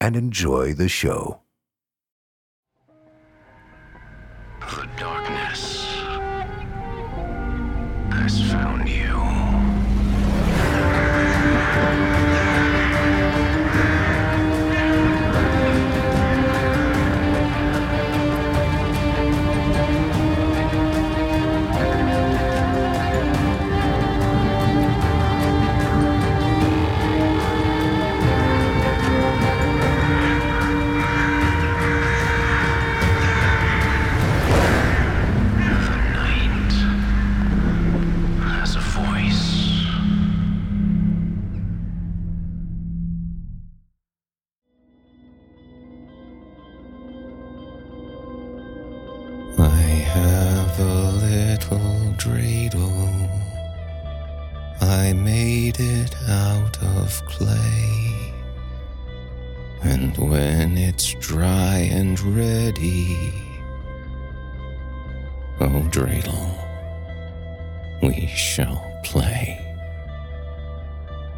and enjoy the show. The darkness has found you. Dreidel, we shall play.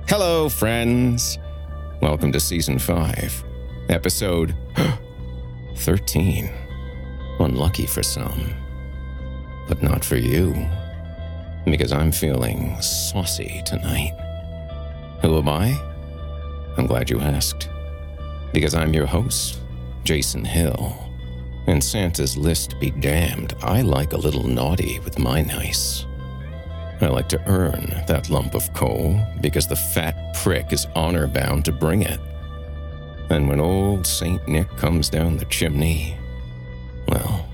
Hello, friends. Welcome to season 5, episode 13. Unlucky for some, but not for you, because I'm feeling saucy tonight. Who am I? I'm glad you asked. Because I'm your host, Jason Hill. And Santa's list be damned, I like a little naughty with my nice. I like to earn that lump of coal because the fat prick is honor bound to bring it. And when old Saint Nick comes down the chimney, well,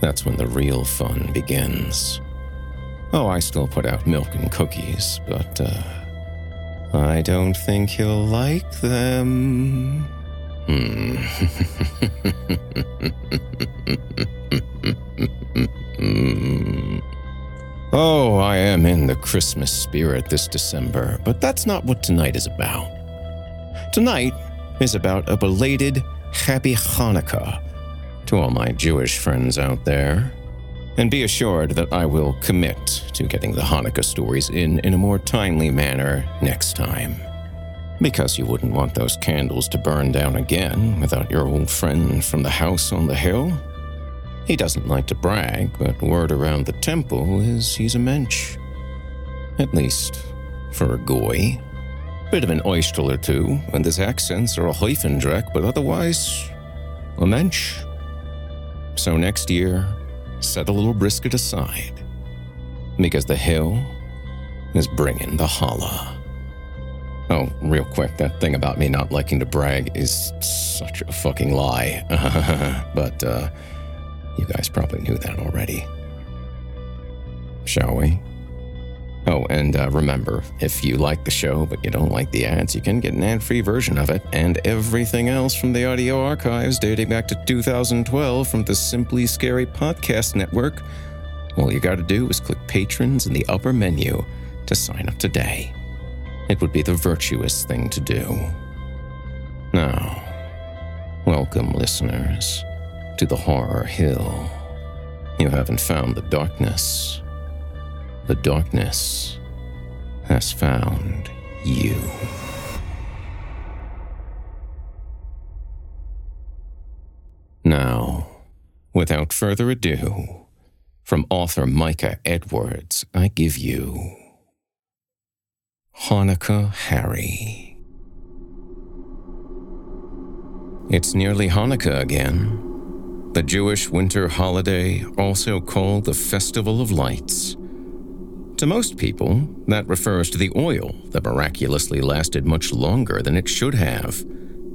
that's when the real fun begins. Oh, I still put out milk and cookies, but uh, I don't think he'll like them. Hmm. oh, I am in the Christmas spirit this December, but that's not what tonight is about. Tonight is about a belated Happy Hanukkah to all my Jewish friends out there. And be assured that I will commit to getting the Hanukkah stories in in a more timely manner next time. Because you wouldn't want those candles to burn down again without your old friend from the house on the hill. He doesn't like to brag, but word around the temple is he's a mensch. At least, for a goy. Bit of an oyster or two, and his accents are a Heufendreck, but otherwise, a mensch. So next year, set a little brisket aside, because the hill is bringing the challah. Oh, real quick, that thing about me not liking to brag is such a fucking lie. but, uh, you guys probably knew that already. Shall we? Oh, and uh, remember, if you like the show but you don't like the ads, you can get an ad free version of it and everything else from the audio archives dating back to 2012 from the Simply Scary Podcast Network. All you gotta do is click Patrons in the upper menu to sign up today. It would be the virtuous thing to do. Now, welcome, listeners, to the Horror Hill. You haven't found the darkness. The darkness has found you. Now, without further ado, from author Micah Edwards, I give you Hanukkah Harry. It's nearly Hanukkah again, the Jewish winter holiday, also called the Festival of Lights. To most people, that refers to the oil that miraculously lasted much longer than it should have,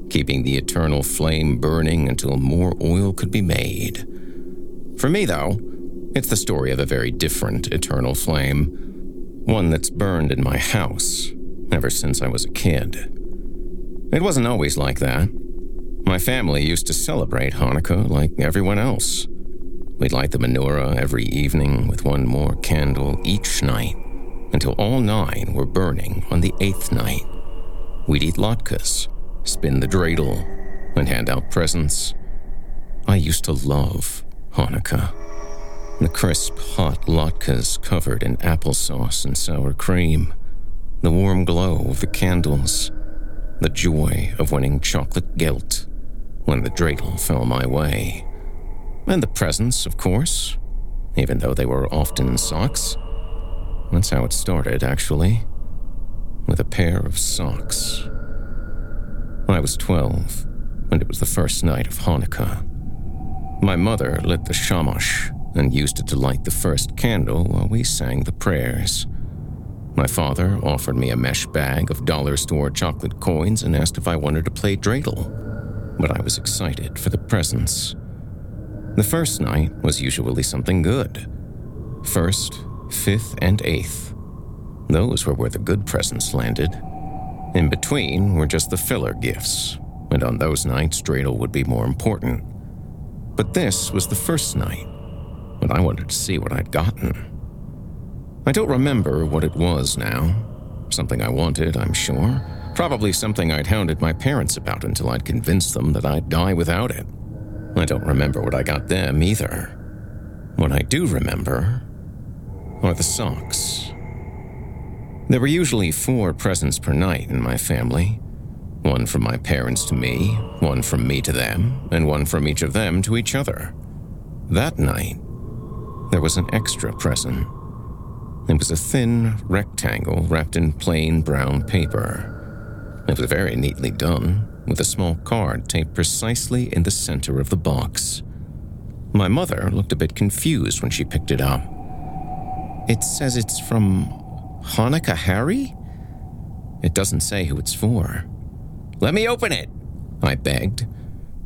keeping the eternal flame burning until more oil could be made. For me, though, it's the story of a very different eternal flame, one that's burned in my house ever since I was a kid. It wasn't always like that. My family used to celebrate Hanukkah like everyone else. We'd light the menorah every evening with one more candle each night until all nine were burning on the eighth night. We'd eat latkes, spin the dreidel, and hand out presents. I used to love Hanukkah. The crisp, hot latkes covered in applesauce and sour cream, the warm glow of the candles, the joy of winning chocolate gelt when the dreidel fell my way. And the presents, of course, even though they were often socks. That's how it started, actually, with a pair of socks. I was 12, and it was the first night of Hanukkah. My mother lit the shamash and used it to light the first candle while we sang the prayers. My father offered me a mesh bag of dollar store chocolate coins and asked if I wanted to play dreidel, but I was excited for the presents. The first night was usually something good. First, fifth, and eighth. Those were where the good presents landed. In between were just the filler gifts, and on those nights, dreidel would be more important. But this was the first night, and I wanted to see what I'd gotten. I don't remember what it was now. Something I wanted, I'm sure. Probably something I'd hounded my parents about until I'd convinced them that I'd die without it. I don't remember what I got them either. What I do remember are the socks. There were usually four presents per night in my family one from my parents to me, one from me to them, and one from each of them to each other. That night, there was an extra present. It was a thin rectangle wrapped in plain brown paper. It was very neatly done, with a small card taped precisely in the center of the box. My mother looked a bit confused when she picked it up. It says it's from Hanukkah Harry? It doesn't say who it's for. Let me open it, I begged.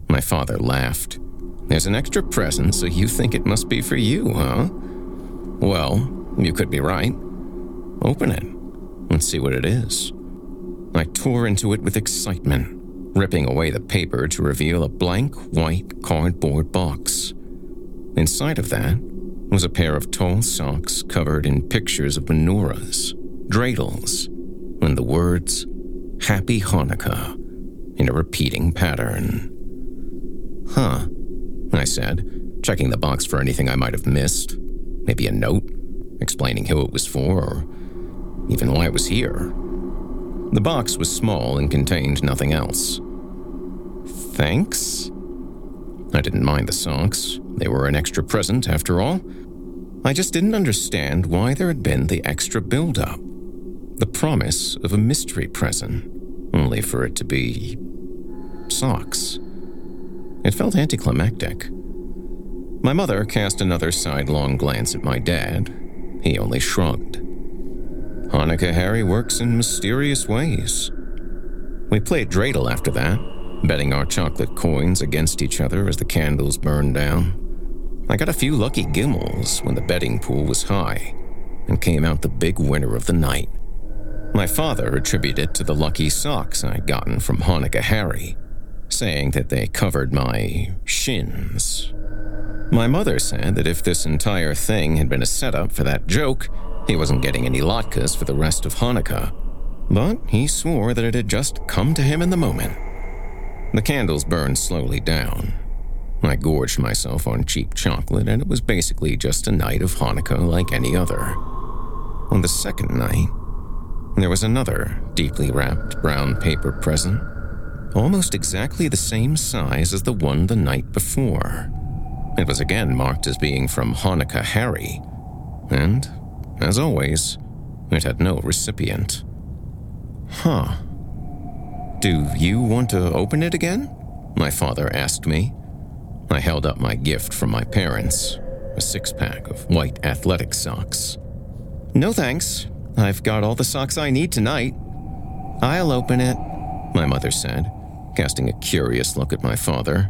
My father laughed. There's an extra present, so you think it must be for you, huh? Well, you could be right. Open it and see what it is. I tore into it with excitement, ripping away the paper to reveal a blank white cardboard box. Inside of that was a pair of tall socks covered in pictures of menorahs, dreidels, and the words Happy Hanukkah in a repeating pattern. Huh, I said, checking the box for anything I might have missed. Maybe a note explaining who it was for or even why it was here. The box was small and contained nothing else. Thanks? I didn't mind the socks. They were an extra present, after all. I just didn't understand why there had been the extra build up. The promise of a mystery present, only for it to be. socks. It felt anticlimactic. My mother cast another sidelong glance at my dad. He only shrugged. Hanukkah Harry works in mysterious ways. We played dreidel after that, betting our chocolate coins against each other as the candles burned down. I got a few lucky gimmels when the betting pool was high and came out the big winner of the night. My father attributed it to the lucky socks I'd gotten from Hanukkah Harry, saying that they covered my shins. My mother said that if this entire thing had been a setup for that joke, he wasn't getting any latkes for the rest of Hanukkah. But he swore that it had just come to him in the moment. The candles burned slowly down. I gorged myself on cheap chocolate, and it was basically just a night of Hanukkah like any other. On the second night, there was another deeply wrapped brown paper present, almost exactly the same size as the one the night before. It was again marked as being from Hanukkah Harry, and, as always, it had no recipient. Huh. Do you want to open it again? My father asked me. I held up my gift from my parents a six pack of white athletic socks. No thanks. I've got all the socks I need tonight. I'll open it, my mother said, casting a curious look at my father.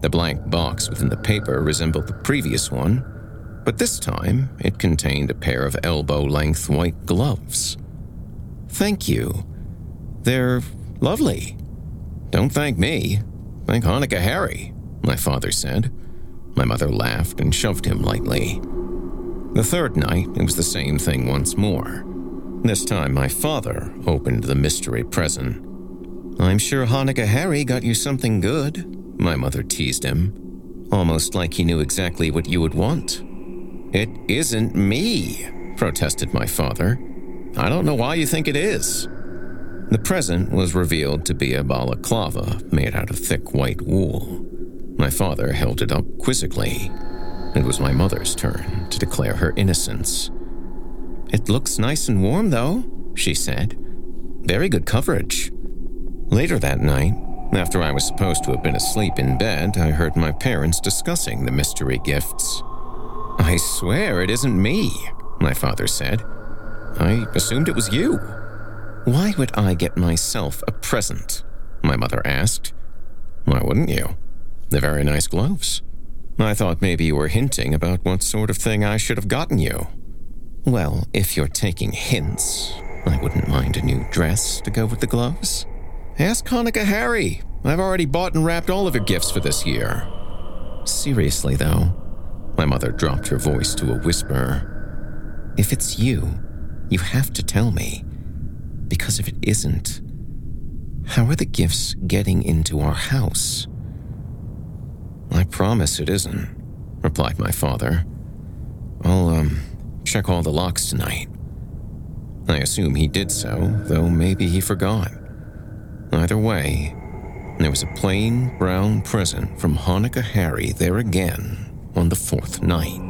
The blank box within the paper resembled the previous one, but this time it contained a pair of elbow length white gloves. Thank you. They're lovely. Don't thank me. Thank Hanukkah Harry, my father said. My mother laughed and shoved him lightly. The third night, it was the same thing once more. This time, my father opened the mystery present. I'm sure Hanukkah Harry got you something good, my mother teased him, almost like he knew exactly what you would want. It isn't me, protested my father. I don't know why you think it is. The present was revealed to be a balaclava made out of thick white wool. My father held it up quizzically. It was my mother's turn to declare her innocence. It looks nice and warm, though, she said. Very good coverage. Later that night, after I was supposed to have been asleep in bed, I heard my parents discussing the mystery gifts. I swear it isn't me, my father said. I assumed it was you. Why would I get myself a present? My mother asked. Why wouldn't you? They're very nice gloves. I thought maybe you were hinting about what sort of thing I should have gotten you. Well, if you're taking hints, I wouldn't mind a new dress to go with the gloves. Ask Hanukkah Harry. I've already bought and wrapped all of your gifts for this year. Seriously, though, my mother dropped her voice to a whisper. If it's you, you have to tell me. Because if it isn't, how are the gifts getting into our house? I promise it isn't, replied my father. I'll, um, check all the locks tonight. I assume he did so, though maybe he forgot. Either way, there was a plain brown present from Hanukkah Harry there again on the fourth night.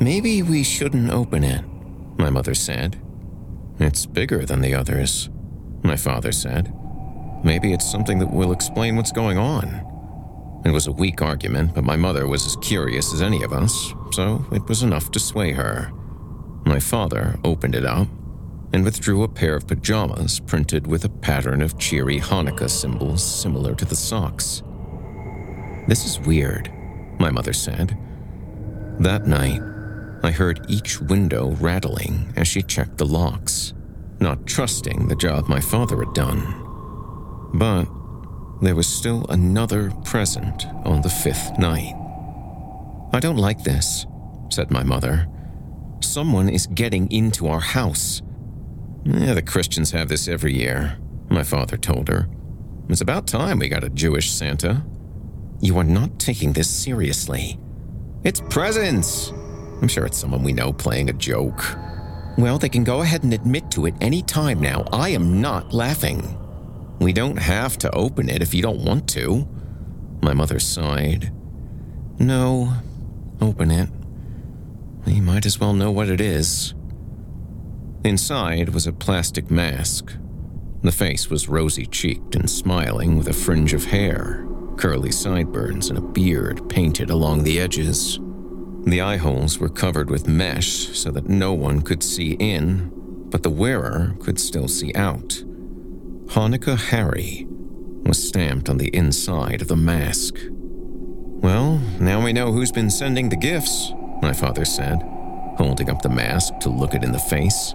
Maybe we shouldn't open it, my mother said. It's bigger than the others, my father said. Maybe it's something that will explain what's going on. It was a weak argument, but my mother was as curious as any of us, so it was enough to sway her. My father opened it up and withdrew a pair of pajamas printed with a pattern of cheery Hanukkah symbols similar to the socks. This is weird, my mother said. That night, I heard each window rattling as she checked the locks, not trusting the job my father had done. But there was still another present on the fifth night. I don't like this, said my mother. Someone is getting into our house. Yeah, the Christians have this every year, my father told her. It's about time we got a Jewish Santa. You are not taking this seriously. It's presents. I'm sure it's someone we know playing a joke. Well, they can go ahead and admit to it any time now. I am not laughing. We don't have to open it if you don't want to. My mother sighed. No, open it. We might as well know what it is. Inside was a plastic mask. The face was rosy cheeked and smiling with a fringe of hair, curly sideburns, and a beard painted along the edges. The eye holes were covered with mesh so that no one could see in, but the wearer could still see out. Hanukkah Harry was stamped on the inside of the mask. Well, now we know who's been sending the gifts, my father said, holding up the mask to look it in the face.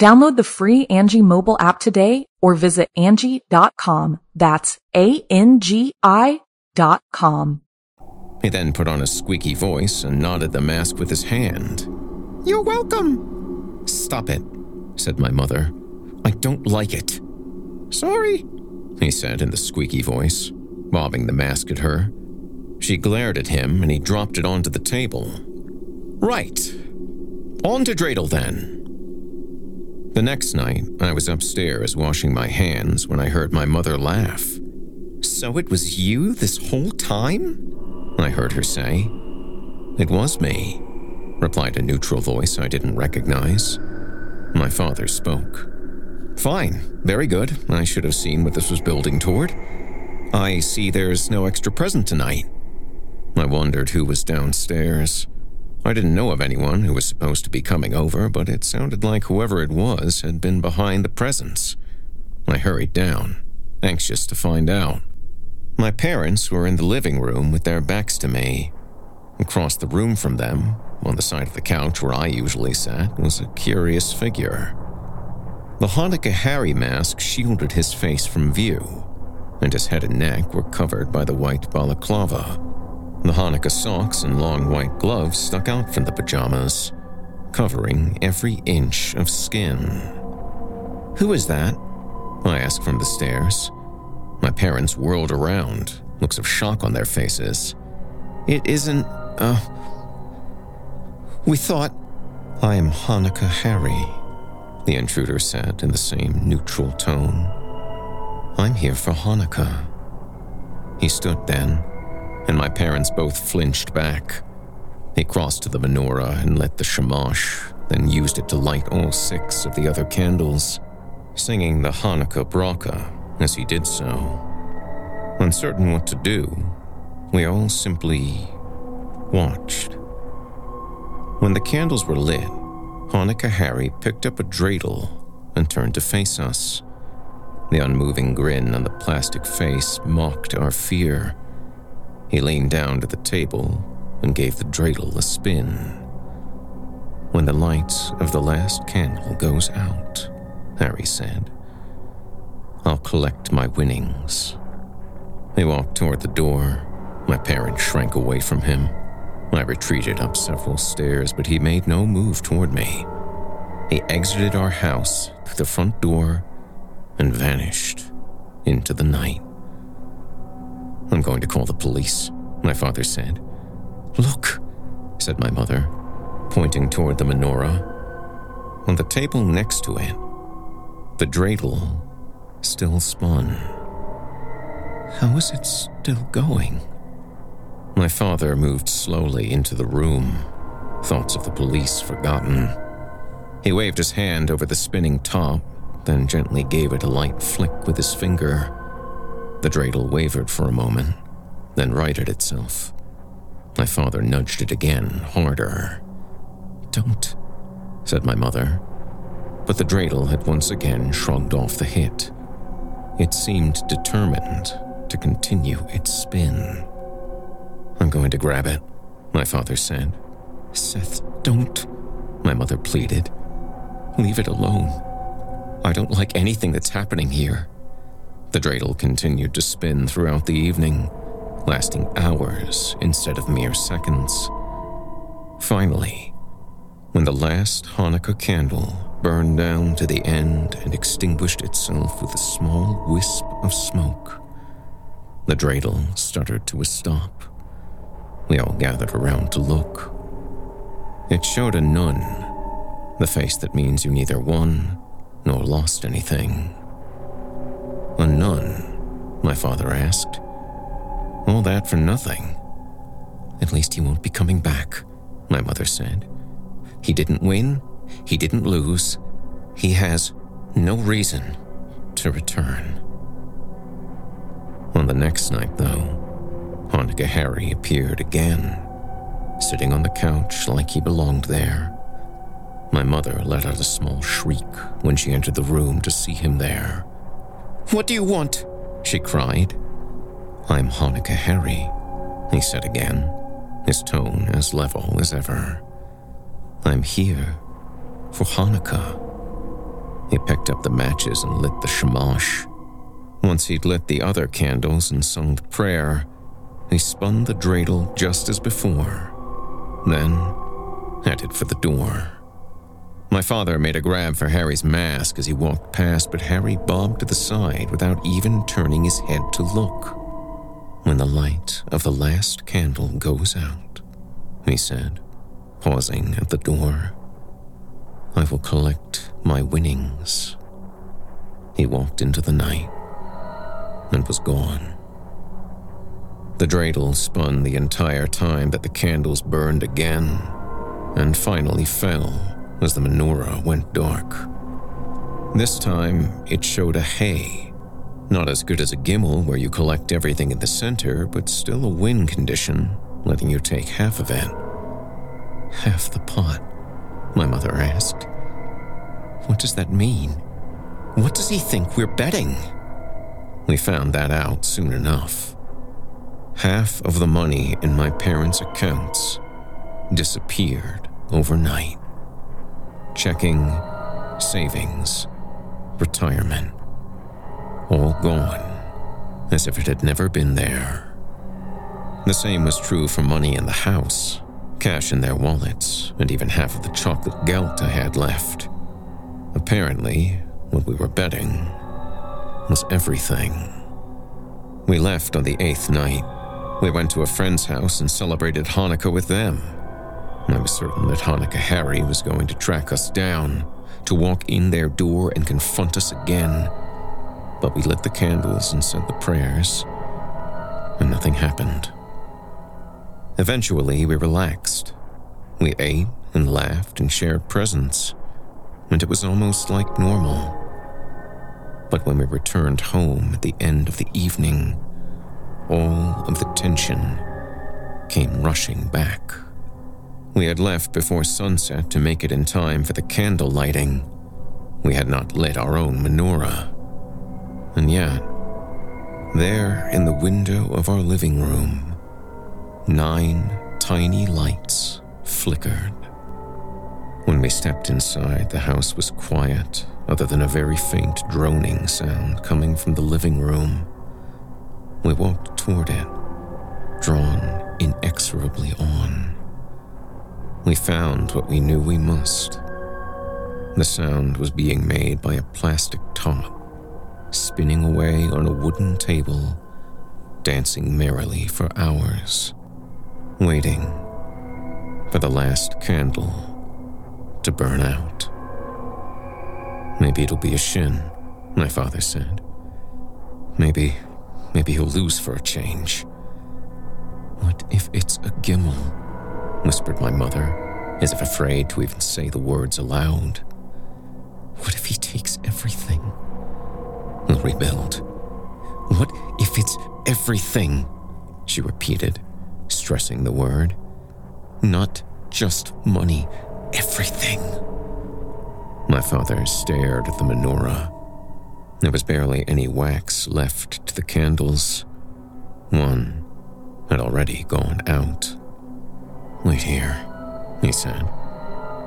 Download the free Angi mobile app today or visit Angi.com. That's A-N-G-I dot com. He then put on a squeaky voice and nodded the mask with his hand. You're welcome. Stop it, said my mother. I don't like it. Sorry, he said in the squeaky voice, bobbing the mask at her. She glared at him and he dropped it onto the table. Right. On to dreidel then. The next night, I was upstairs washing my hands when I heard my mother laugh. So it was you this whole time? I heard her say. It was me, replied a neutral voice I didn't recognize. My father spoke. Fine, very good. I should have seen what this was building toward. I see there's no extra present tonight. I wondered who was downstairs. I didn't know of anyone who was supposed to be coming over, but it sounded like whoever it was had been behind the presents. I hurried down, anxious to find out. My parents were in the living room with their backs to me. Across the room from them, on the side of the couch where I usually sat, was a curious figure. The Hanukkah Harry mask shielded his face from view, and his head and neck were covered by the white balaclava. The Hanukkah socks and long white gloves stuck out from the pajamas, covering every inch of skin. Who is that? I asked from the stairs. My parents whirled around, looks of shock on their faces. It isn't, uh. We thought. I am Hanukkah Harry, the intruder said in the same neutral tone. I'm here for Hanukkah. He stood then and my parents both flinched back. He crossed to the menorah and lit the shamash, then used it to light all six of the other candles, singing the Hanukkah bracha as he did so. Uncertain what to do, we all simply watched. When the candles were lit, Hanukkah Harry picked up a dreidel and turned to face us. The unmoving grin on the plastic face mocked our fear he leaned down to the table and gave the dreidel a spin. When the light of the last candle goes out, Harry said, I'll collect my winnings. They walked toward the door. My parents shrank away from him. I retreated up several stairs, but he made no move toward me. He exited our house through the front door and vanished into the night. I'm going to call the police, my father said. Look, said my mother, pointing toward the menorah. On the table next to it, the dreidel still spun. How is it still going? My father moved slowly into the room, thoughts of the police forgotten. He waved his hand over the spinning top, then gently gave it a light flick with his finger. The dreidel wavered for a moment, then righted itself. My father nudged it again, harder. Don't, said my mother. But the dreidel had once again shrugged off the hit. It seemed determined to continue its spin. I'm going to grab it, my father said. Seth, don't, my mother pleaded. Leave it alone. I don't like anything that's happening here. The dreidel continued to spin throughout the evening, lasting hours instead of mere seconds. Finally, when the last Hanukkah candle burned down to the end and extinguished itself with a small wisp of smoke, the dreidel stuttered to a stop. We all gathered around to look. It showed a nun, the face that means you neither won nor lost anything. A nun? My father asked. All that for nothing. At least he won't be coming back, my mother said. He didn't win, he didn't lose. He has no reason to return. On the next night, though, Hanukkah Harry appeared again, sitting on the couch like he belonged there. My mother let out a small shriek when she entered the room to see him there. What do you want? she cried. I'm Hanukkah Harry, he said again, his tone as level as ever. I'm here for Hanukkah. He picked up the matches and lit the shamash. Once he'd lit the other candles and sung the prayer, he spun the dreidel just as before, then headed for the door. My father made a grab for Harry's mask as he walked past, but Harry bobbed to the side without even turning his head to look. When the light of the last candle goes out, he said, pausing at the door, I will collect my winnings. He walked into the night and was gone. The dreidel spun the entire time that the candles burned again and finally fell as the menorah went dark. This time, it showed a hay. Not as good as a gimel, where you collect everything in the center, but still a win condition, letting you take half of it. Half the pot? My mother asked. What does that mean? What does he think we're betting? We found that out soon enough. Half of the money in my parents' accounts disappeared overnight. Checking, savings, retirement. All gone, as if it had never been there. The same was true for money in the house, cash in their wallets, and even half of the chocolate gelt I had left. Apparently, what we were betting was everything. We left on the eighth night. We went to a friend's house and celebrated Hanukkah with them. I was certain that Hanukkah Harry was going to track us down, to walk in their door and confront us again. But we lit the candles and said the prayers, and nothing happened. Eventually, we relaxed. We ate and laughed and shared presents, and it was almost like normal. But when we returned home at the end of the evening, all of the tension came rushing back. We had left before sunset to make it in time for the candle lighting. We had not lit our own menorah. And yet, there in the window of our living room, nine tiny lights flickered. When we stepped inside, the house was quiet, other than a very faint droning sound coming from the living room. We walked toward it, drawn inexorably on. We found what we knew we must. The sound was being made by a plastic top, spinning away on a wooden table, dancing merrily for hours, waiting for the last candle to burn out. Maybe it'll be a shin, my father said. Maybe, maybe he'll lose for a change. What if it's a gimel? Whispered my mother, as if afraid to even say the words aloud. What if he takes everything? We'll rebuild. What if it's everything? She repeated, stressing the word. Not just money, everything. My father stared at the menorah. There was barely any wax left to the candles. One had already gone out. Wait here, he said,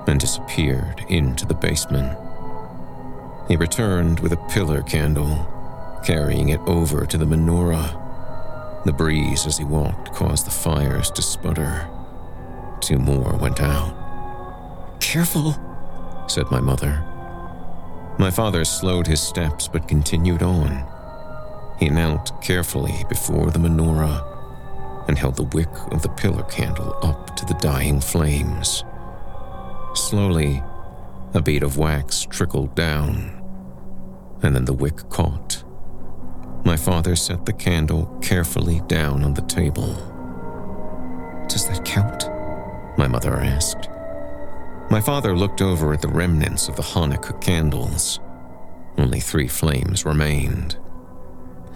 and disappeared into the basement. He returned with a pillar candle, carrying it over to the menorah. The breeze as he walked caused the fires to sputter. Two more went out. Careful, said my mother. My father slowed his steps but continued on. He knelt carefully before the menorah and held the wick of the pillar candle up to the dying flames. Slowly, a bead of wax trickled down, and then the wick caught. My father set the candle carefully down on the table. Does that count? My mother asked. My father looked over at the remnants of the Hanukkah candles. Only three flames remained.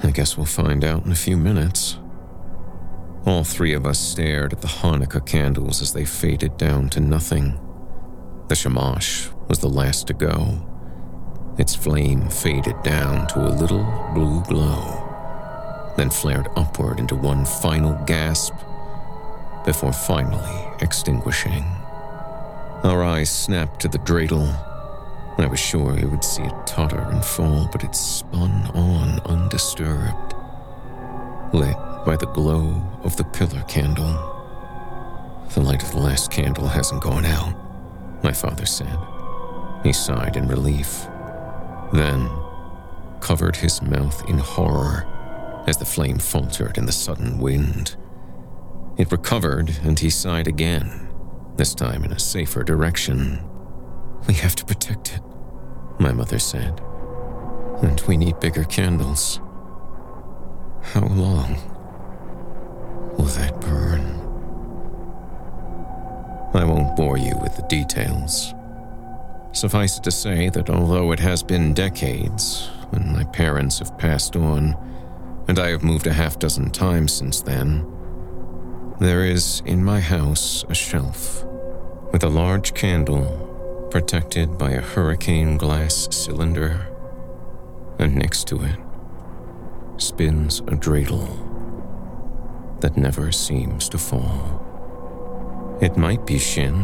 I guess we'll find out in a few minutes. All three of us stared at the Hanukkah candles as they faded down to nothing. The shamash was the last to go. Its flame faded down to a little blue glow, then flared upward into one final gasp before finally extinguishing. Our eyes snapped to the dreidel. I was sure we would see it totter and fall, but it spun on undisturbed, lit by the glow of the pillar candle. The light of the last candle hasn't gone out, my father said. He sighed in relief, then covered his mouth in horror as the flame faltered in the sudden wind. It recovered, and he sighed again, this time in a safer direction. We have to protect it, my mother said. And we need bigger candles. How long will that burn? I won't bore you with the details. Suffice it to say that although it has been decades, and my parents have passed on, and I have moved a half dozen times since then, there is in my house a shelf with a large candle protected by a hurricane glass cylinder, and next to it spins a dreidel that never seems to fall. It might be Shin.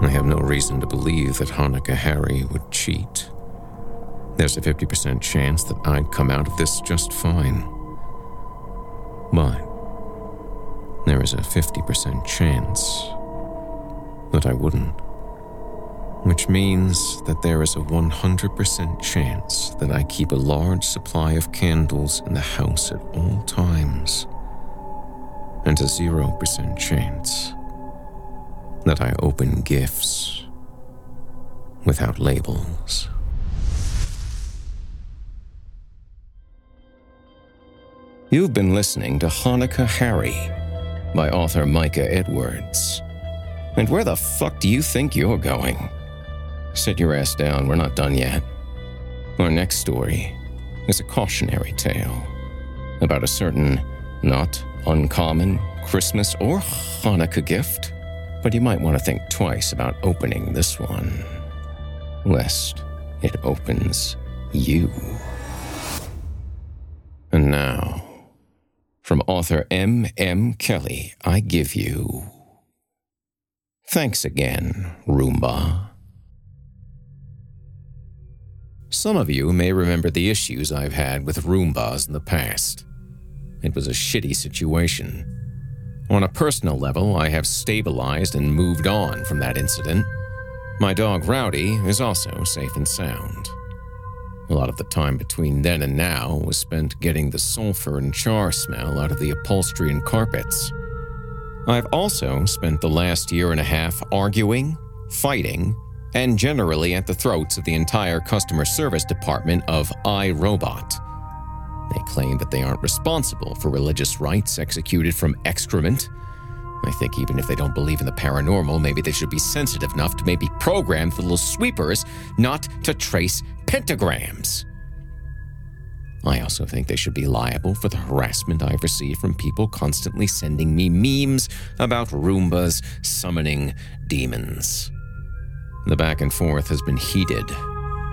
I have no reason to believe that Hanukkah Harry would cheat. There's a 50% chance that I'd come out of this just fine. But there is a 50% chance that I wouldn't. Which means that there is a 100% chance that I keep a large supply of candles in the house at all times, and a 0% chance that I open gifts without labels. You've been listening to Hanukkah Harry by author Micah Edwards. And where the fuck do you think you're going? Sit your ass down, we're not done yet. Our next story is a cautionary tale about a certain not uncommon Christmas or Hanukkah gift, but you might want to think twice about opening this one, lest it opens you. And now, from author M. M. Kelly, I give you. Thanks again, Roomba. Some of you may remember the issues I've had with Roombas in the past. It was a shitty situation. On a personal level, I have stabilized and moved on from that incident. My dog Rowdy is also safe and sound. A lot of the time between then and now was spent getting the sulfur and char smell out of the upholstery and carpets. I've also spent the last year and a half arguing, fighting, and generally at the throats of the entire customer service department of iRobot. They claim that they aren't responsible for religious rites executed from excrement, I think even if they don't believe in the paranormal, maybe they should be sensitive enough to maybe program the little sweepers not to trace pentagrams. I also think they should be liable for the harassment I've received from people constantly sending me memes about Roombas summoning demons. The back and forth has been heated.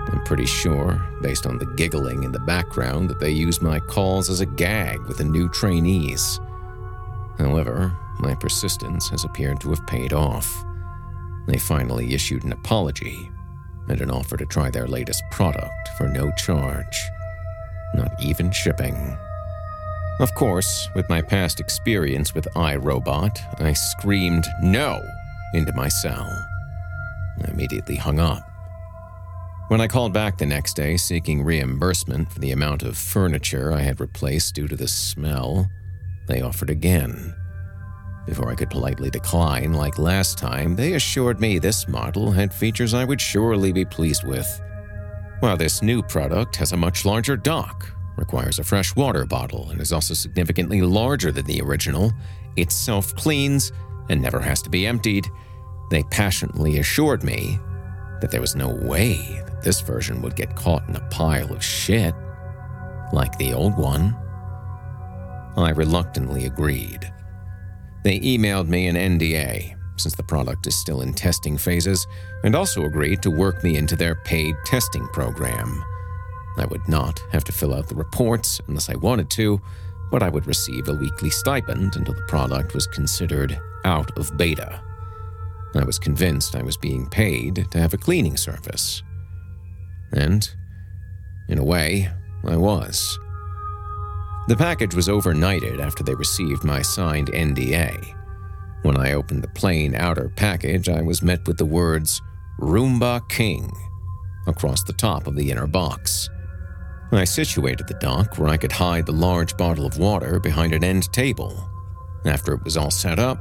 I'm pretty sure, based on the giggling in the background, that they use my calls as a gag with the new trainees. However, my persistence has appeared to have paid off. They finally issued an apology and an offer to try their latest product for no charge, not even shipping. Of course, with my past experience with iRobot, I screamed no into my cell. I immediately hung up. When I called back the next day seeking reimbursement for the amount of furniture I had replaced due to the smell, they offered again. Before I could politely decline, like last time, they assured me this model had features I would surely be pleased with. While this new product has a much larger dock, requires a fresh water bottle, and is also significantly larger than the original, it self cleans and never has to be emptied, they passionately assured me that there was no way that this version would get caught in a pile of shit like the old one. I reluctantly agreed. They emailed me an NDA, since the product is still in testing phases, and also agreed to work me into their paid testing program. I would not have to fill out the reports unless I wanted to, but I would receive a weekly stipend until the product was considered out of beta. I was convinced I was being paid to have a cleaning service. And, in a way, I was. The package was overnighted after they received my signed NDA. When I opened the plain outer package, I was met with the words Roomba King across the top of the inner box. I situated the dock where I could hide the large bottle of water behind an end table. After it was all set up,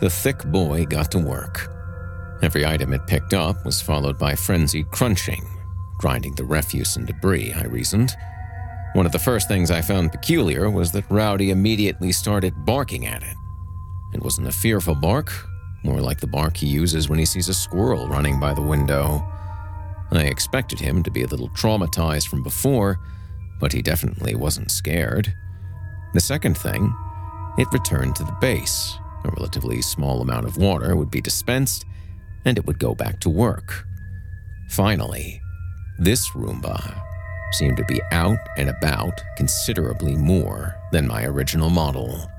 the thick boy got to work. Every item it picked up was followed by frenzied crunching, grinding the refuse and debris, I reasoned. One of the first things I found peculiar was that Rowdy immediately started barking at it. It wasn't a fearful bark, more like the bark he uses when he sees a squirrel running by the window. I expected him to be a little traumatized from before, but he definitely wasn't scared. The second thing, it returned to the base. A relatively small amount of water would be dispensed, and it would go back to work. Finally, this Roomba seemed to be out and about considerably more than my original model.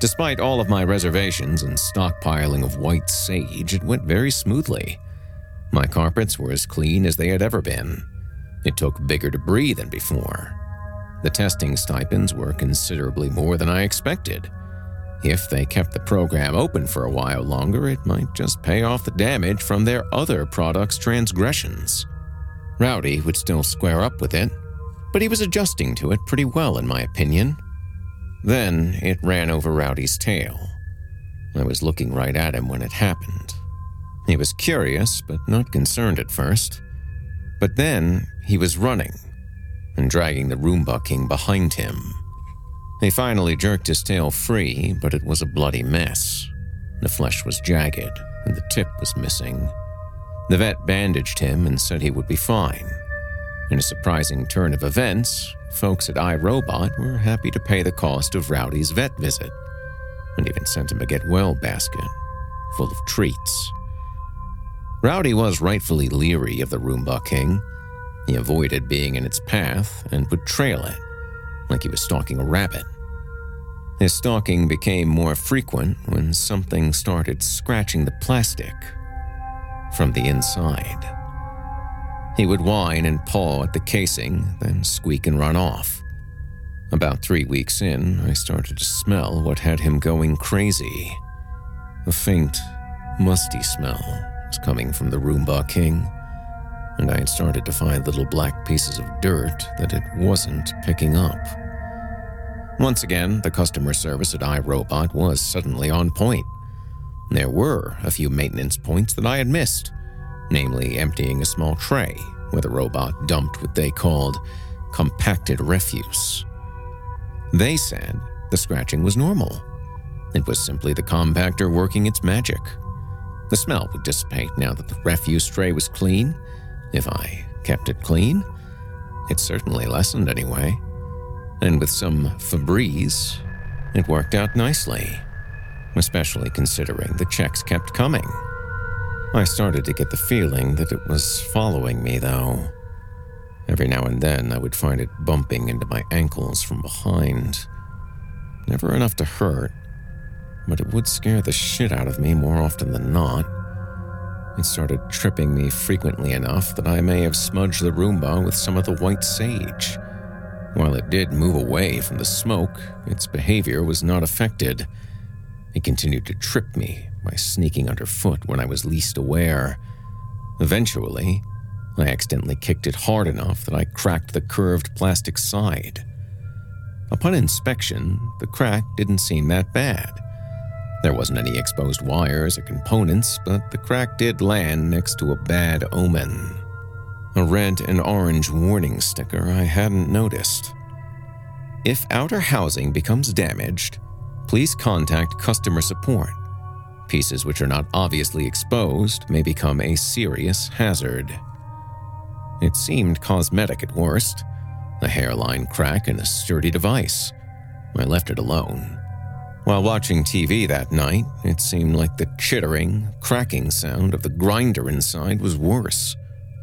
Despite all of my reservations and stockpiling of white sage, it went very smoothly. My carpets were as clean as they had ever been. It took bigger debris than before. The testing stipends were considerably more than I expected. If they kept the program open for a while longer, it might just pay off the damage from their other products' transgressions. Rowdy would still square up with it, but he was adjusting to it pretty well, in my opinion. Then it ran over Rowdy's tail. I was looking right at him when it happened. He was curious, but not concerned at first. But then he was running and dragging the Roomba King behind him. He finally jerked his tail free, but it was a bloody mess. The flesh was jagged, and the tip was missing. The vet bandaged him and said he would be fine. In a surprising turn of events, folks at iRobot were happy to pay the cost of Rowdy's vet visit, and even sent him a get well basket full of treats. Rowdy was rightfully leery of the Roomba King. He avoided being in its path and would trail it, like he was stalking a rabbit. His stalking became more frequent when something started scratching the plastic from the inside. He would whine and paw at the casing, then squeak and run off. About three weeks in, I started to smell what had him going crazy. A faint, musty smell was coming from the Roomba King, and I had started to find little black pieces of dirt that it wasn't picking up. Once again, the customer service at iRobot was suddenly on point. There were a few maintenance points that I had missed, namely emptying a small tray where the robot dumped what they called compacted refuse. They said the scratching was normal. It was simply the compactor working its magic. The smell would dissipate now that the refuse tray was clean, if I kept it clean. It certainly lessened anyway. And with some Febreze, it worked out nicely, especially considering the checks kept coming. I started to get the feeling that it was following me, though. Every now and then, I would find it bumping into my ankles from behind. Never enough to hurt, but it would scare the shit out of me more often than not. It started tripping me frequently enough that I may have smudged the Roomba with some of the white sage. While it did move away from the smoke, its behavior was not affected. It continued to trip me by sneaking underfoot when I was least aware. Eventually, I accidentally kicked it hard enough that I cracked the curved plastic side. Upon inspection, the crack didn't seem that bad. There wasn't any exposed wires or components, but the crack did land next to a bad omen. A red and orange warning sticker I hadn't noticed. If outer housing becomes damaged, please contact customer support. Pieces which are not obviously exposed may become a serious hazard. It seemed cosmetic at worst a hairline crack and a sturdy device. I left it alone. While watching TV that night, it seemed like the chittering, cracking sound of the grinder inside was worse,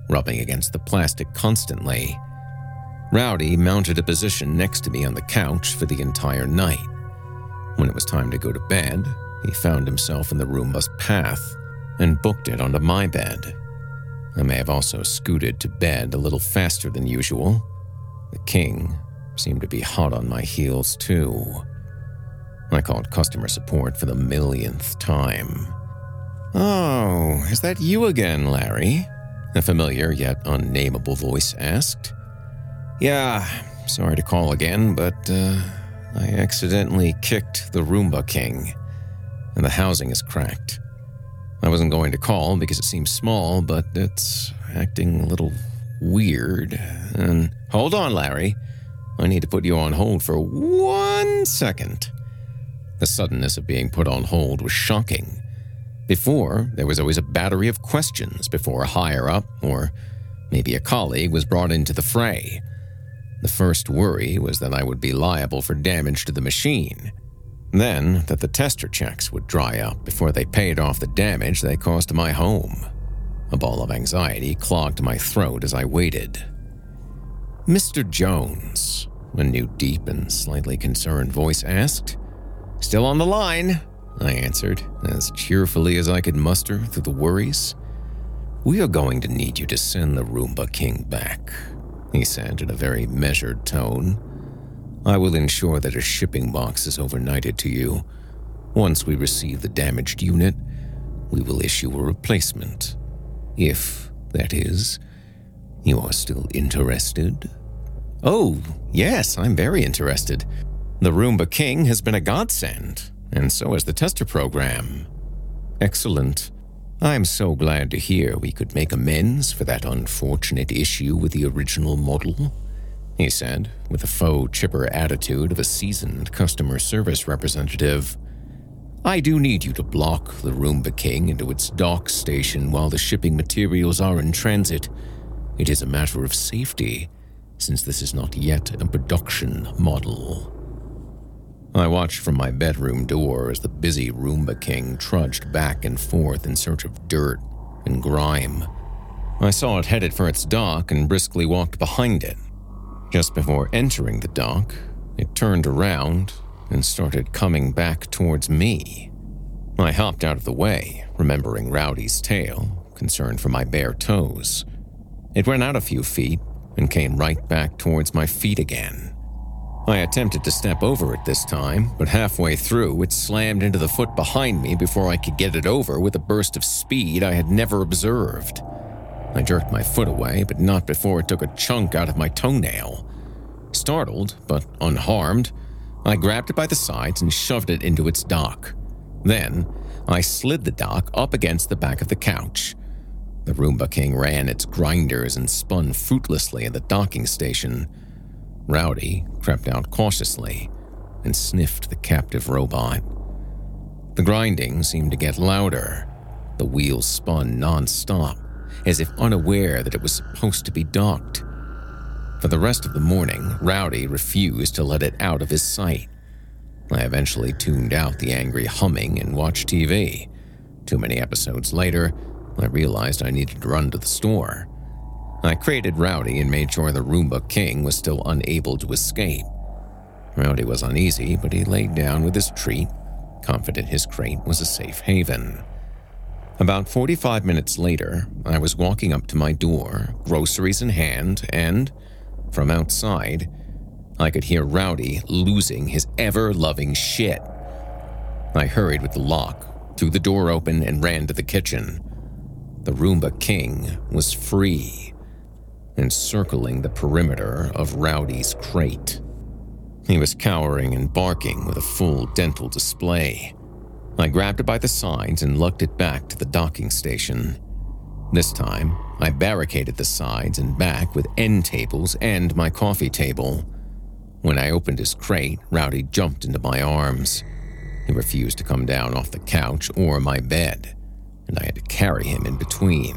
rubbing against the plastic constantly. Rowdy mounted a position next to me on the couch for the entire night. When it was time to go to bed, he found himself in the Roomba's path and booked it onto my bed. I may have also scooted to bed a little faster than usual. The king seemed to be hot on my heels, too. I called customer support for the millionth time. Oh, is that you again, Larry? A familiar yet unnameable voice asked. Yeah, sorry to call again, but uh, I accidentally kicked the Roomba King, and the housing is cracked. I wasn't going to call because it seems small, but it's acting a little weird. And hold on, Larry. I need to put you on hold for one second. The suddenness of being put on hold was shocking. Before, there was always a battery of questions before a higher up, or maybe a colleague, was brought into the fray. The first worry was that I would be liable for damage to the machine. Then, that the tester checks would dry up before they paid off the damage they caused to my home. A ball of anxiety clogged my throat as I waited. Mr. Jones, a new deep and slightly concerned voice asked. Still on the line, I answered, as cheerfully as I could muster through the worries. We are going to need you to send the Roomba King back, he said in a very measured tone. I will ensure that a shipping box is overnighted to you. Once we receive the damaged unit, we will issue a replacement. If, that is, you are still interested. Oh, yes, I'm very interested. The Roomba King has been a godsend, and so has the tester program. Excellent. I'm so glad to hear we could make amends for that unfortunate issue with the original model, he said, with a faux chipper attitude of a seasoned customer service representative. I do need you to block the Roomba King into its dock station while the shipping materials are in transit. It is a matter of safety, since this is not yet a production model. I watched from my bedroom door as the busy Roomba King trudged back and forth in search of dirt and grime. I saw it headed for its dock and briskly walked behind it. Just before entering the dock, it turned around and started coming back towards me. I hopped out of the way, remembering Rowdy's tale, concerned for my bare toes. It went out a few feet and came right back towards my feet again. I attempted to step over it this time, but halfway through, it slammed into the foot behind me before I could get it over with a burst of speed I had never observed. I jerked my foot away, but not before it took a chunk out of my toenail. Startled, but unharmed, I grabbed it by the sides and shoved it into its dock. Then, I slid the dock up against the back of the couch. The Roomba King ran its grinders and spun fruitlessly at the docking station. Rowdy crept out cautiously and sniffed the captive robot. The grinding seemed to get louder. The wheels spun nonstop, as if unaware that it was supposed to be docked. For the rest of the morning, Rowdy refused to let it out of his sight. I eventually tuned out the angry humming and watched TV. Too many episodes later, I realized I needed to run to the store. I created Rowdy and made sure the Roomba King was still unable to escape. Rowdy was uneasy, but he laid down with his treat, confident his crate was a safe haven. About 45 minutes later, I was walking up to my door, groceries in hand, and, from outside, I could hear Rowdy losing his ever loving shit. I hurried with the lock, threw the door open, and ran to the kitchen. The Roomba King was free, encircling the perimeter of Rowdy's crate. He was cowering and barking with a full dental display. I grabbed it by the sides and lugged it back to the docking station. This time, I barricaded the sides and back with end tables and my coffee table. When I opened his crate, Rowdy jumped into my arms. He refused to come down off the couch or my bed, and I had to carry him in between.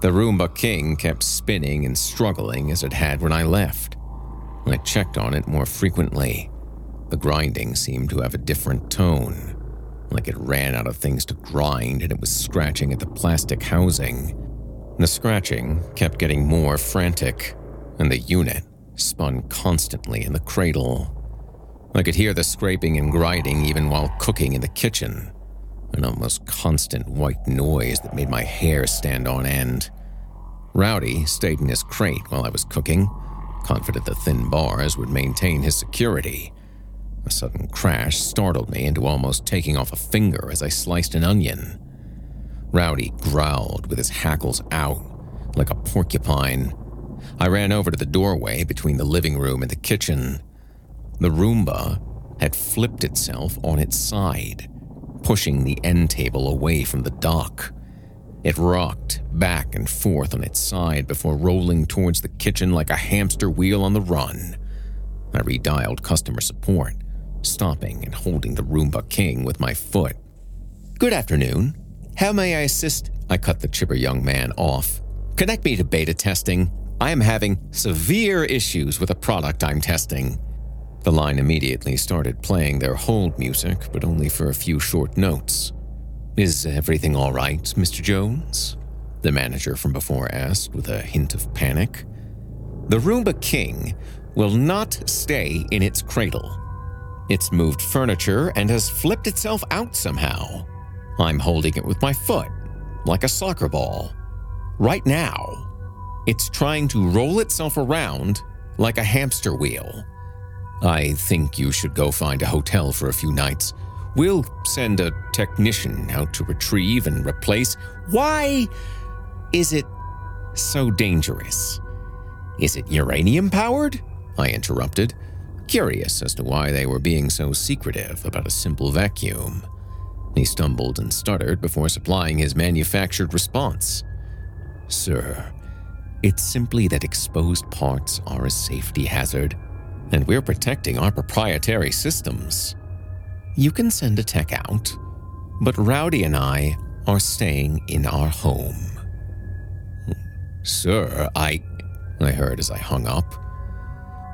The Roomba King kept spinning and struggling as it had when I left. I checked on it more frequently. The grinding seemed to have a different tone, like it ran out of things to grind and it was scratching at the plastic housing. The scratching kept getting more frantic, and the unit spun constantly in the cradle. I could hear the scraping and grinding even while cooking in the kitchen, an almost constant white noise that made my hair stand on end. Rowdy stayed in his crate while I was cooking, confident the thin bars would maintain his security. A sudden crash startled me into almost taking off a finger as I sliced an onion. Rowdy growled with his hackles out, like a porcupine. I ran over to the doorway between the living room and the kitchen. The Roomba had flipped itself on its side, pushing the end table away from the dock. It rocked back and forth on its side before rolling towards the kitchen like a hamster wheel on the run. I redialed customer support, stopping and holding the Roomba King with my foot. Good afternoon. How may I assist? I cut the chipper young man off. Connect me to beta testing. I am having severe issues with a product I'm testing. The line immediately started playing their hold music, but only for a few short notes. Is everything all right, Mr. Jones? The manager from before asked with a hint of panic. The Roomba King will not stay in its cradle. It's moved furniture and has flipped itself out somehow. I'm holding it with my foot, like a soccer ball. Right now, it's trying to roll itself around like a hamster wheel. I think you should go find a hotel for a few nights. We'll send a technician out to retrieve and replace. Why is it so dangerous? Is it uranium powered? I interrupted, curious as to why they were being so secretive about a simple vacuum. He stumbled and stuttered before supplying his manufactured response. Sir, it's simply that exposed parts are a safety hazard, and we're protecting our proprietary systems. You can send a tech out, but Rowdy and I are staying in our home. Sir, I. I heard as I hung up.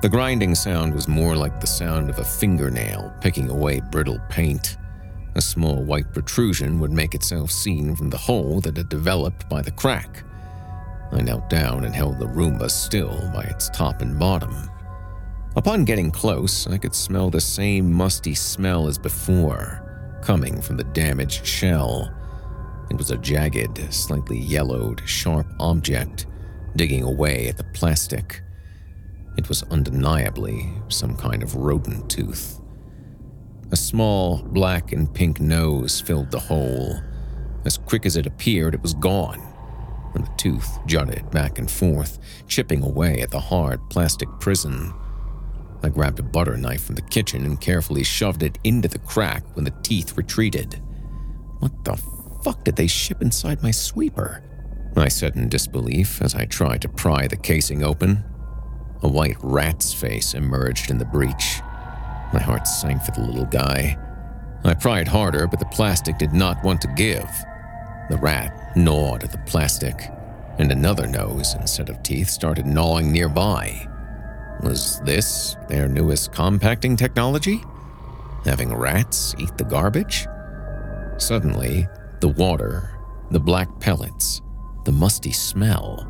The grinding sound was more like the sound of a fingernail picking away brittle paint. A small white protrusion would make itself seen from the hole that had developed by the crack. I knelt down and held the Roomba still by its top and bottom. Upon getting close, I could smell the same musty smell as before, coming from the damaged shell. It was a jagged, slightly yellowed, sharp object digging away at the plastic. It was undeniably some kind of rodent tooth. A small black and pink nose filled the hole. As quick as it appeared, it was gone, and the tooth jutted back and forth, chipping away at the hard plastic prison. I grabbed a butter knife from the kitchen and carefully shoved it into the crack when the teeth retreated. What the fuck did they ship inside my sweeper? I said in disbelief as I tried to pry the casing open. A white rat's face emerged in the breach. My heart sank for the little guy. I pried harder, but the plastic did not want to give. The rat gnawed at the plastic, and another nose, instead of teeth, started gnawing nearby. Was this their newest compacting technology? Having rats eat the garbage? Suddenly, the water, the black pellets, the musty smell,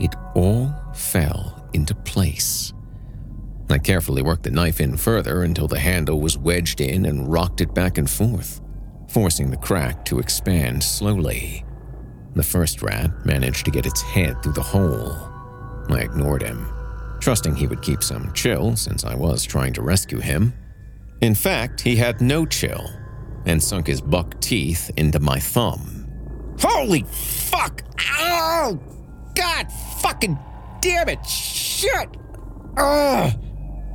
it all fell into place. I carefully worked the knife in further until the handle was wedged in and rocked it back and forth, forcing the crack to expand slowly. The first rat managed to get its head through the hole. I ignored him, trusting he would keep some chill since I was trying to rescue him. In fact, he had no chill and sunk his buck teeth into my thumb. Holy fuck! Oh! God fucking damn it! Shit! Ugh!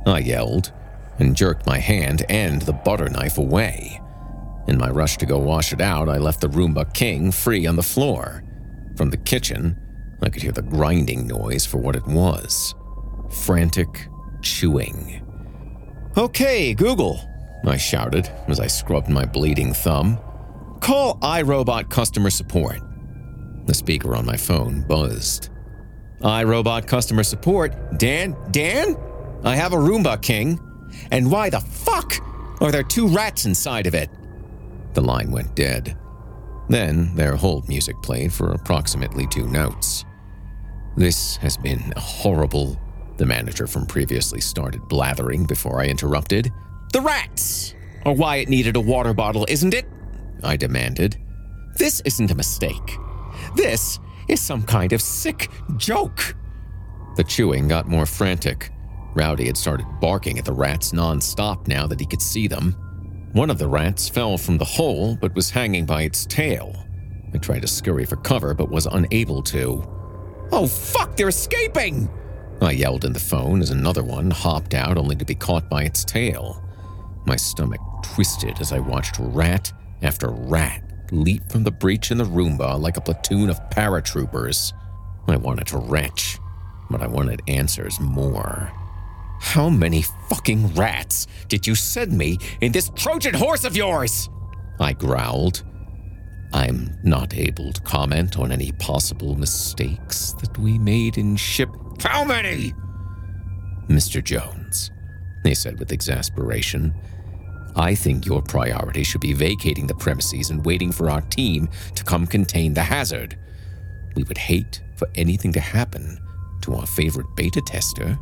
I yelled and jerked my hand and the butter knife away. In my rush to go wash it out, I left the Roomba King free on the floor. From the kitchen, I could hear the grinding noise for what it was frantic chewing. Okay, Google, I shouted as I scrubbed my bleeding thumb. Call iRobot customer support. The speaker on my phone buzzed. iRobot customer support? Dan? Dan? I have a Roomba King. And why the fuck are there two rats inside of it? The line went dead. Then their hold music played for approximately two notes. This has been a horrible, the manager from previously started blathering before I interrupted. The rats! Or why it needed a water bottle, isn't it? I demanded. This isn't a mistake. This is some kind of sick joke. The chewing got more frantic. Rowdy had started barking at the rats nonstop now that he could see them. One of the rats fell from the hole but was hanging by its tail. I tried to scurry for cover but was unable to. Oh, fuck, they're escaping! I yelled in the phone as another one hopped out only to be caught by its tail. My stomach twisted as I watched rat after rat leap from the breach in the Roomba like a platoon of paratroopers. I wanted to retch, but I wanted answers more. How many fucking rats did you send me in this Trojan horse of yours? I growled. I'm not able to comment on any possible mistakes that we made in ship. How many? Mr. Jones, he said with exasperation, I think your priority should be vacating the premises and waiting for our team to come contain the hazard. We would hate for anything to happen to our favorite beta tester.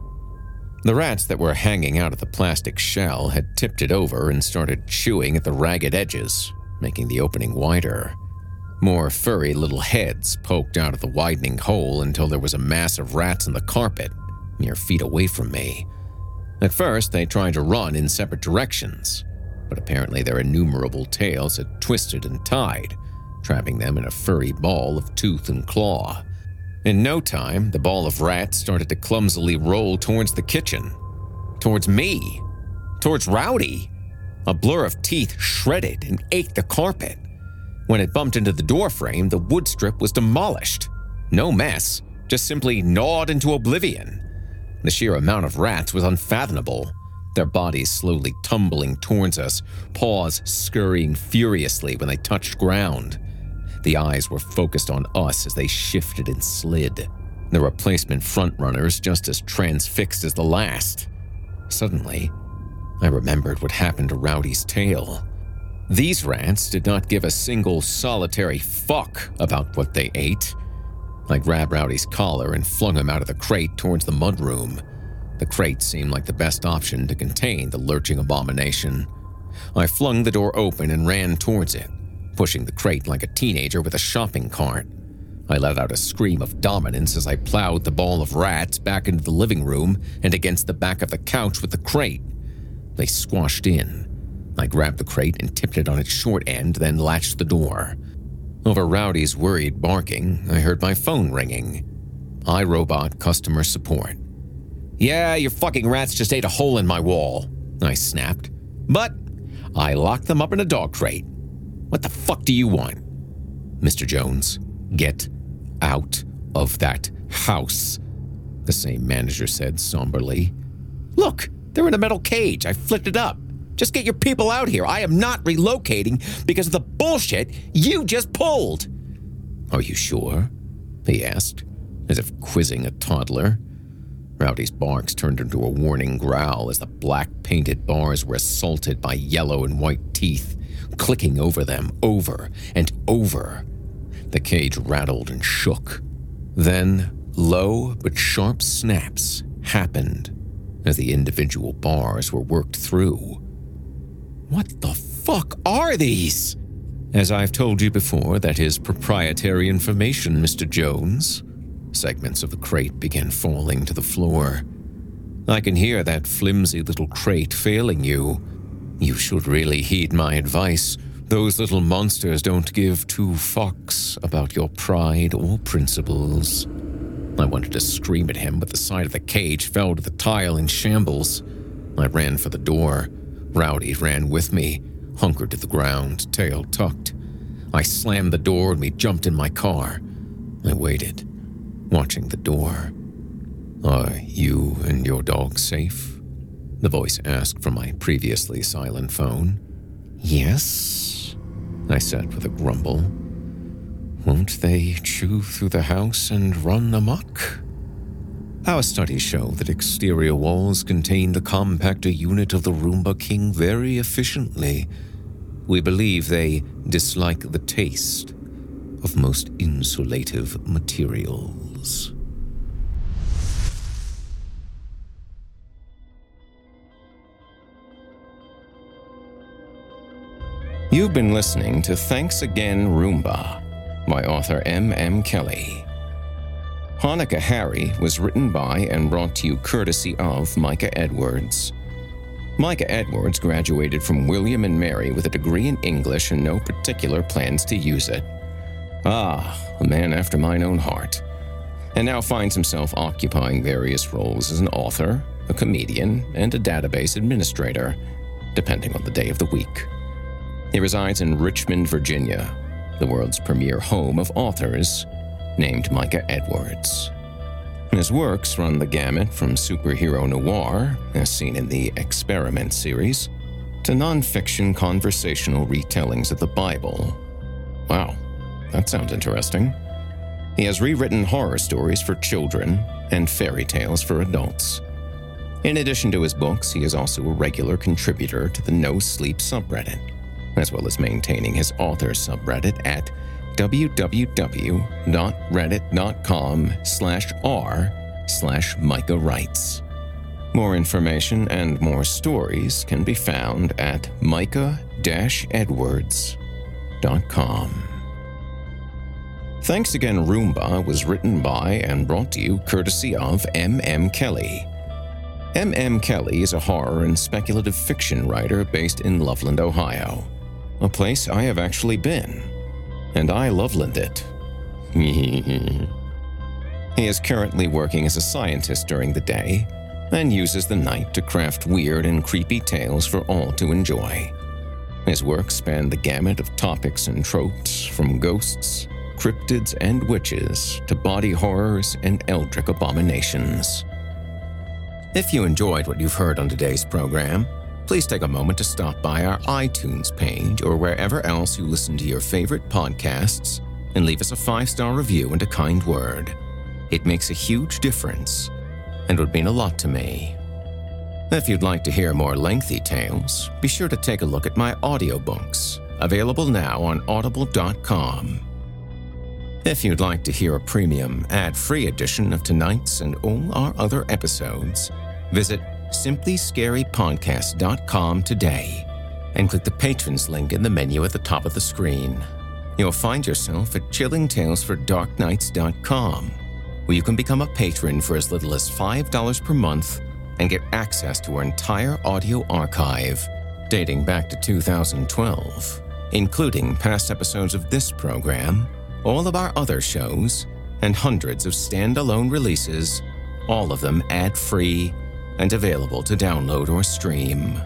The rats that were hanging out of the plastic shell had tipped it over and started chewing at the ragged edges, making the opening wider. More furry little heads poked out of the widening hole until there was a mass of rats in the carpet, mere feet away from me. At first, they tried to run in separate directions, but apparently their innumerable tails had twisted and tied, trapping them in a furry ball of tooth and claw. In no time, the ball of rats started to clumsily roll towards the kitchen, towards me, towards Rowdy. A blur of teeth shredded and ate the carpet. When it bumped into the doorframe, the wood strip was demolished. No mess, just simply gnawed into oblivion. The sheer amount of rats was unfathomable, their bodies slowly tumbling towards us, paws scurrying furiously when they touched ground. The eyes were focused on us as they shifted and slid. The replacement frontrunners just as transfixed as the last. Suddenly, I remembered what happened to Rowdy's tail. These rats did not give a single solitary fuck about what they ate. I grabbed Rowdy's collar and flung him out of the crate towards the mudroom. The crate seemed like the best option to contain the lurching abomination. I flung the door open and ran towards it pushing the crate like a teenager with a shopping cart. I let out a scream of dominance as I plowed the ball of rats back into the living room and against the back of the couch with the crate. They squashed in. I grabbed the crate and tipped it on its short end, then latched the door. Over Rowdy's worried barking, I heard my phone ringing. iRobot customer support. Yeah, your fucking rats just ate a hole in my wall, I snapped. But I locked them up in a dog crate. What the fuck do you want? Mr. Jones, get out of that house, the same manager said somberly. Look, they're in a metal cage. I flipped it up. Just get your people out here. I am not relocating because of the bullshit you just pulled. Are you sure? He asked, as if quizzing a toddler. Rowdy's barks turned into a warning growl as the black painted bars were assaulted by yellow and white teeth, clicking over them over and over. The cage rattled and shook. Then, low but sharp snaps happened as the individual bars were worked through. What the fuck are these? As I've told you before, that is proprietary information, Mr. Jones. Segments of the crate began falling to the floor. I can hear that flimsy little crate failing you. You should really heed my advice. Those little monsters don't give two fucks about your pride or principles. I wanted to scream at him, but the side of the cage fell to the tile in shambles. I ran for the door. Rowdy ran with me, hunkered to the ground, tail tucked. I slammed the door and we jumped in my car. I waited, watching the door. Are you and your dog safe? The voice asked from my previously silent phone. Yes, I said with a grumble. Won't they chew through the house and run amok? Our studies show that exterior walls contain the compactor unit of the Roomba King very efficiently. We believe they dislike the taste of most insulative materials. You've been listening to Thanks Again Roomba by author M. M. Kelly. Hanukkah Harry was written by and brought to you courtesy of Micah Edwards. Micah Edwards graduated from William and Mary with a degree in English and no particular plans to use it. Ah, a man after mine own heart. And now finds himself occupying various roles as an author, a comedian, and a database administrator, depending on the day of the week. He resides in Richmond, Virginia, the world's premier home of authors named Micah Edwards. His works run the gamut from superhero noir, as seen in the Experiment series, to nonfiction conversational retellings of the Bible. Wow, that sounds interesting. He has rewritten horror stories for children and fairy tales for adults. In addition to his books, he is also a regular contributor to the No Sleep subreddit, as well as maintaining his author subreddit at www.reddit.com slash r slash Micah Writes. More information and more stories can be found at micah-edwards.com. Thanks Again Roomba was written by and brought to you courtesy of M.M. Kelly. M.M. Kelly is a horror and speculative fiction writer based in Loveland, Ohio, a place I have actually been and I Loveland it. he is currently working as a scientist during the day and uses the night to craft weird and creepy tales for all to enjoy. His work span the gamut of topics and tropes, from ghosts, cryptids, and witches to body horrors and eldritch abominations. If you enjoyed what you've heard on today's program, please take a moment to stop by our iTunes page or wherever else you listen to your favorite podcasts and leave us a five star review and a kind word. It makes a huge difference and would mean a lot to me. If you'd like to hear more lengthy tales, be sure to take a look at my audiobooks, available now on audible.com. If you'd like to hear a premium, ad free edition of tonight's and all our other episodes, visit simplyscarypodcast.com today and click the patrons link in the menu at the top of the screen. You'll find yourself at chillingtalesfordarknights.com, where you can become a patron for as little as $5 per month and get access to our entire audio archive dating back to 2012, including past episodes of this program, all of our other shows, and hundreds of standalone releases, all of them ad free and available to download or stream.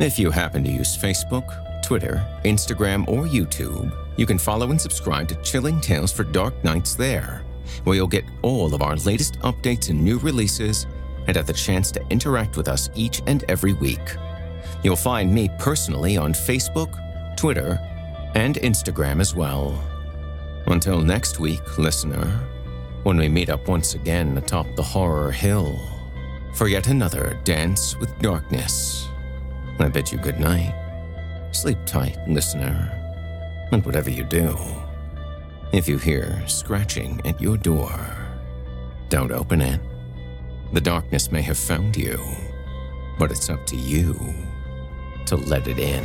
If you happen to use Facebook, Twitter, Instagram, or YouTube, you can follow and subscribe to Chilling Tales for Dark Nights there, where you'll get all of our latest updates and new releases and have the chance to interact with us each and every week. You'll find me personally on Facebook, Twitter, and Instagram as well. Until next week, listener, when we meet up once again atop the horror hill for yet another dance with darkness, I bid you good night. Sleep tight, listener, and whatever you do, if you hear scratching at your door, don't open it. The darkness may have found you, but it's up to you to let it in.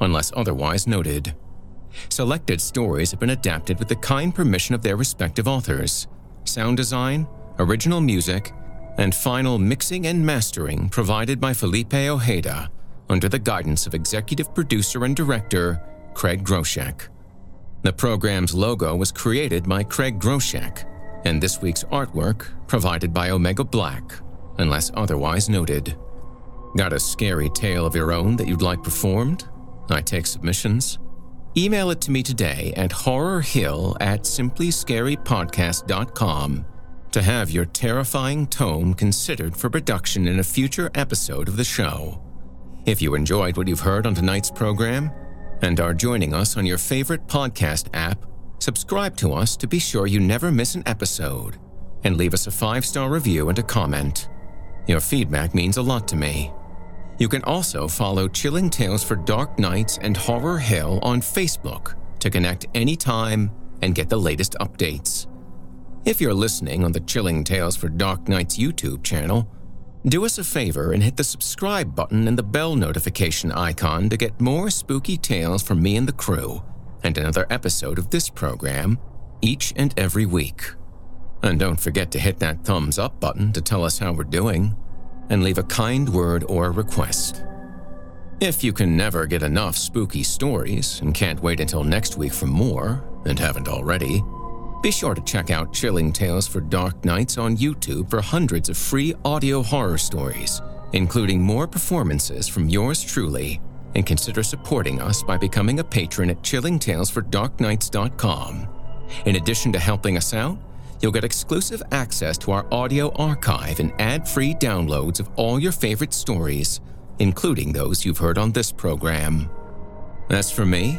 unless otherwise noted. Selected stories have been adapted with the kind permission of their respective authors. Sound design, original music, and final mixing and mastering provided by Felipe Ojeda under the guidance of executive producer and director Craig Groshek. The program's logo was created by Craig Groshek, and this week's artwork provided by Omega Black, unless otherwise noted. Got a scary tale of your own that you'd like performed? I take submissions. Email it to me today at horrorhill at simplyscarypodcast.com to have your terrifying tome considered for production in a future episode of the show. If you enjoyed what you've heard on tonight's program and are joining us on your favorite podcast app, subscribe to us to be sure you never miss an episode and leave us a five star review and a comment. Your feedback means a lot to me. You can also follow Chilling Tales for Dark Nights and Horror Hill on Facebook to connect anytime and get the latest updates. If you're listening on the Chilling Tales for Dark Nights YouTube channel, do us a favor and hit the subscribe button and the bell notification icon to get more spooky tales from me and the crew, and another episode of this program each and every week. And don't forget to hit that thumbs up button to tell us how we're doing, and leave a kind word or request. If you can never get enough spooky stories and can't wait until next week for more, and haven't already, be sure to check out Chilling Tales for Dark Nights on YouTube for hundreds of free audio horror stories, including more performances from yours truly. And consider supporting us by becoming a patron at chillingtalesfordarknights.com. In addition to helping us out, you'll get exclusive access to our audio archive and ad free downloads of all your favorite stories, including those you've heard on this program. As for me,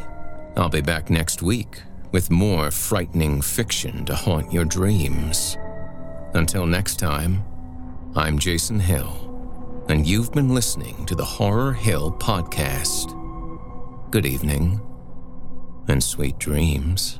I'll be back next week with more frightening fiction to haunt your dreams. Until next time, I'm Jason Hill, and you've been listening to the Horror Hill Podcast. Good evening, and sweet dreams.